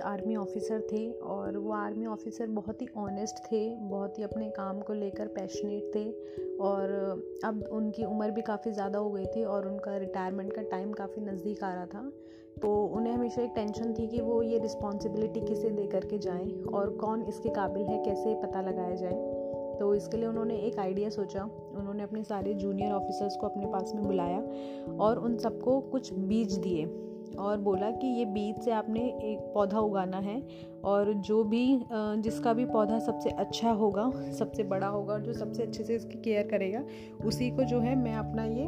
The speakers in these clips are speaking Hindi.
आर्मी ऑफिसर थे और वो आर्मी ऑफिसर बहुत ही ऑनेस्ट थे, बहुत ही अपने काम को लेकर पैशनेट थे और अब उनकी उम्र भी काफ़ी ज़्यादा हो गई थी और उनका रिटायरमेंट का टाइम काफ़ी नज़दीक आ रहा था। तो उन्हें हमेशा एक टेंशन थी कि वो ये रिस्पॉन्सिबिलिटी किसे दे करके जाएँ और कौन इसके काबिल है, कैसे पता लगाया जाए। तो इसके लिए उन्होंने एक आइडिया सोचा, उन्होंने अपने सारे जूनियर ऑफिसर्स को अपने पास में बुलाया और उन सबको कुछ बीज दिए। और बोला कि ये बीज से आपने एक पौधा उगाना है और जो भी जिसका भी पौधा सबसे अच्छा होगा, सबसे बड़ा होगा और जो सबसे अच्छे से इसकी केयर करेगा, उसी को जो है मैं अपना ये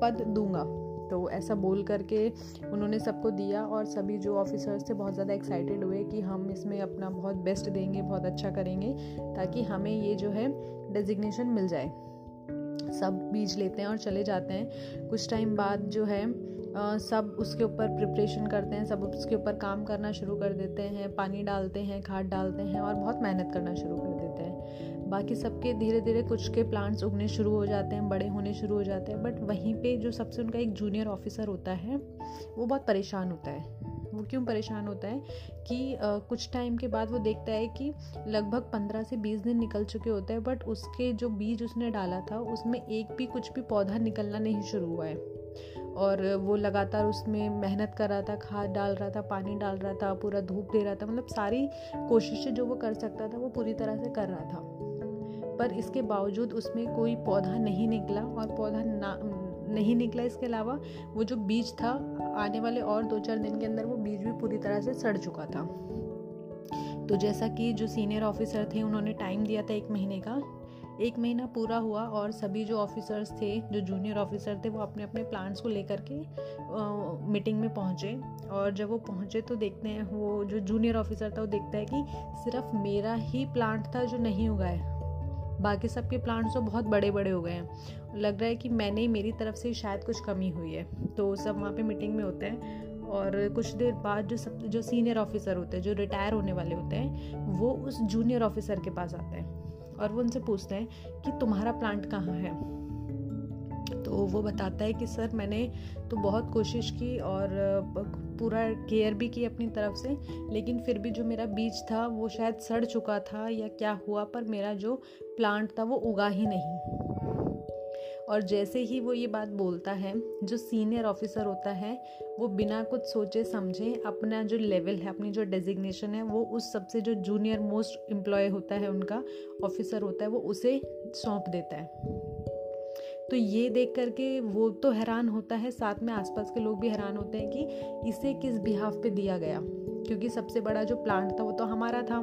पद दूँगा। तो ऐसा बोल करके उन्होंने सबको दिया और सभी जो ऑफिसर्स थे बहुत ज़्यादा एक्साइटेड हुए कि हम इसमें अपना बहुत बेस्ट देंगे, बहुत अच्छा करेंगे, ताकि हमें ये जो है डेजिग्नेशन मिल जाए। सब बीज लेते हैं और चले जाते हैं। कुछ टाइम बाद जो है सब उसके ऊपर प्रिपरेशन करते हैं सब उसके ऊपर काम करना शुरू कर देते हैं पानी डालते हैं खाद डालते हैं और बहुत मेहनत करना शुरू कर देते हैं। बाकी सबके धीरे धीरे कुछ के प्लांट्स उगने शुरू हो जाते हैं बड़े होने शुरू हो जाते हैं बट वहीं पे जो सबसे उनका एक जूनियर ऑफिसर होता है वो बहुत परेशान होता है। वो क्यों परेशान होता है कि आ, कुछ टाइम के बाद वो देखता है कि लगभग पंद्रह से बीस दिन निकल चुके होते हैं बट उसके जो बीज उसने डाला था उसमें एक भी कुछ भी पौधा निकलना नहीं शुरू हुआ है। और वो लगातार उसमें मेहनत कर रहा था, खाद डाल रहा था, पानी डाल रहा था, पूरा धूप दे रहा था मतलब सारी कोशिशें जो वो कर सकता था, वो पूरी तरह से कर रहा था। पर इसके बावजूद उसमें कोई पौधा नहीं निकला और पौधा ना, नहीं निकला इसके अलावा वो जो बीज था, आने वाले और दो चार दिन के अंदर वो बीज भी पूरी तरह से सड़ चुका था। तो जैसा कि जो सीनियर ऑफिसर थे, उन्होंने टाइम दिया था एक महीने का एक महीना पूरा हुआ और सभी जो ऑफिसर्स थे, जो जूनियर ऑफिसर थे, वो अपने अपने प्लान्स को लेकर के मीटिंग में पहुँचे। और जब वो पहुँचे तो देखते हैं, वो जो जूनियर ऑफिसर था, वो देखता है कि सिर्फ़ मेरा ही प्लांट था जो नहीं उगा है। बाकी सबके प्लांट्स तो बहुत बड़े बड़े हो गए हैं। लग रहा है कि मैंने ही मेरी तरफ़ से शायद कुछ कमी हुई है। तो सब वहाँ पे मीटिंग में होते हैं और कुछ देर बाद जो सब, जो सीनियर ऑफिसर होते हैं, जो रिटायर होने वाले होते हैं, वो उस जूनियर ऑफिसर के पास आते हैं। और वो उनसे पूछते हैं कि तुम्हारा प्लांट कहाँ है? तो वो बताता है कि, सर, मैंने तो बहुत कोशिश की और पूरा केयर भी की अपनी तरफ़ से, लेकिन फिर भी जो मेरा बीज था, वो शायद सड़ चुका था या क्या हुआ, पर मेरा जो प्लांट था, वो उगा ही नहीं। और जैसे ही वो ये बात बोलता है, जो सीनियर ऑफिसर होता है, वो बिना कुछ सोचे समझे अपना जो लेवल है, अपनी जो डेजिग्नेशन है, वो उस सबसे जो जूनियर मोस्ट एम्प्लॉय होता है, उनका ऑफिसर होता है, वो उसे सौंप देता है। तो ये देख करके वो तो हैरान होता है, साथ में आसपास के लोग भी हैरान होते हैं कि इसे किस बिहाफ पे दिया गया? क्योंकि सबसे बड़ा जो प्लांट था, वो तो हमारा था।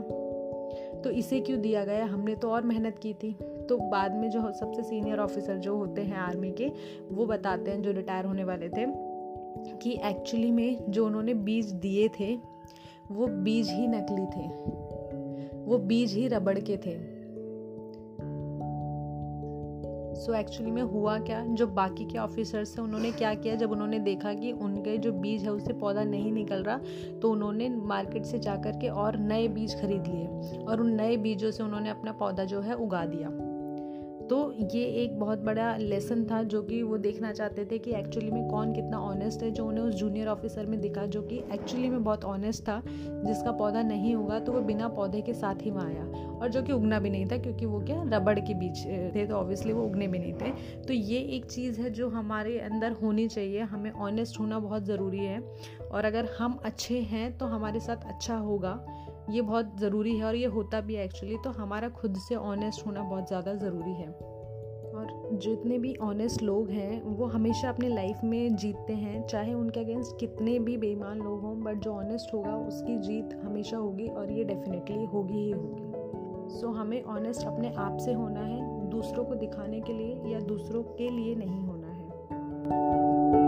तो इसे क्यों दिया गया? हमने तो और मेहनत की थी। तो बाद में जो सबसे सीनियर ऑफिसर जो होते हैं आर्मी के, वो बताते हैं, जो रिटायर होने वाले थे, कि एक्चुअली में जो उन्होंने बीज दिए थे, वो बीज ही नकली थे। वो बीज ही रबड़ के थे। सो so एक्चुअली में हुआ क्या? जो बाकी के ऑफिसर्स थे उन्होंने क्या किया? जब उन्होंने देखा कि उनके जो बीज है, उससे पौधा नहीं निकल रहा तो उन्होंने मार्केट से जा कर के और नए बीज खरीद लिए और उन नए बीजों से उन्होंने अपना पौधा जो है, उगा दिया। तो ये एक बहुत बड़ा लेसन था जो कि वो देखना चाहते थे कि एक्चुअली में कौन कितना ऑनेस्ट है, जो उन्हें उस जूनियर ऑफिसर में दिखा, जो कि एक्चुअली में बहुत ऑनेस्ट था, जिसका पौधा नहीं होगा तो वो बिना पौधे के साथ ही वहाँ आया। और जो कि उगना भी नहीं था, क्योंकि वो क्या, रबड़ के बीच थे तो ऑब्वियसली वो उगने भी नहीं थे। तो ये एक चीज़ है जो हमारे अंदर होनी चाहिए, हमें ऑनेस्ट होना बहुत ज़रूरी है। और अगर हम अच्छे हैं तो हमारे साथ अच्छा होगा। ये बहुत ज़रूरी है और ये होता भी है एक्चुअली तो हमारा खुद से ऑनेस्ट होना बहुत ज़्यादा ज़रूरी है। और जितने भी ऑनेस्ट लोग हैं वो हमेशा अपने लाइफ में जीतते हैं चाहे उनके अगेंस्ट कितने भी बेईमान लोग हों बट जो ऑनेस्ट होगा उसकी जीत हमेशा होगी और ये डेफिनेटली होगी ही होगी। सो so, हमें ऑनेस्ट अपने आप से होना है दूसरों को दिखाने के लिए या दूसरों के लिए नहीं होना है।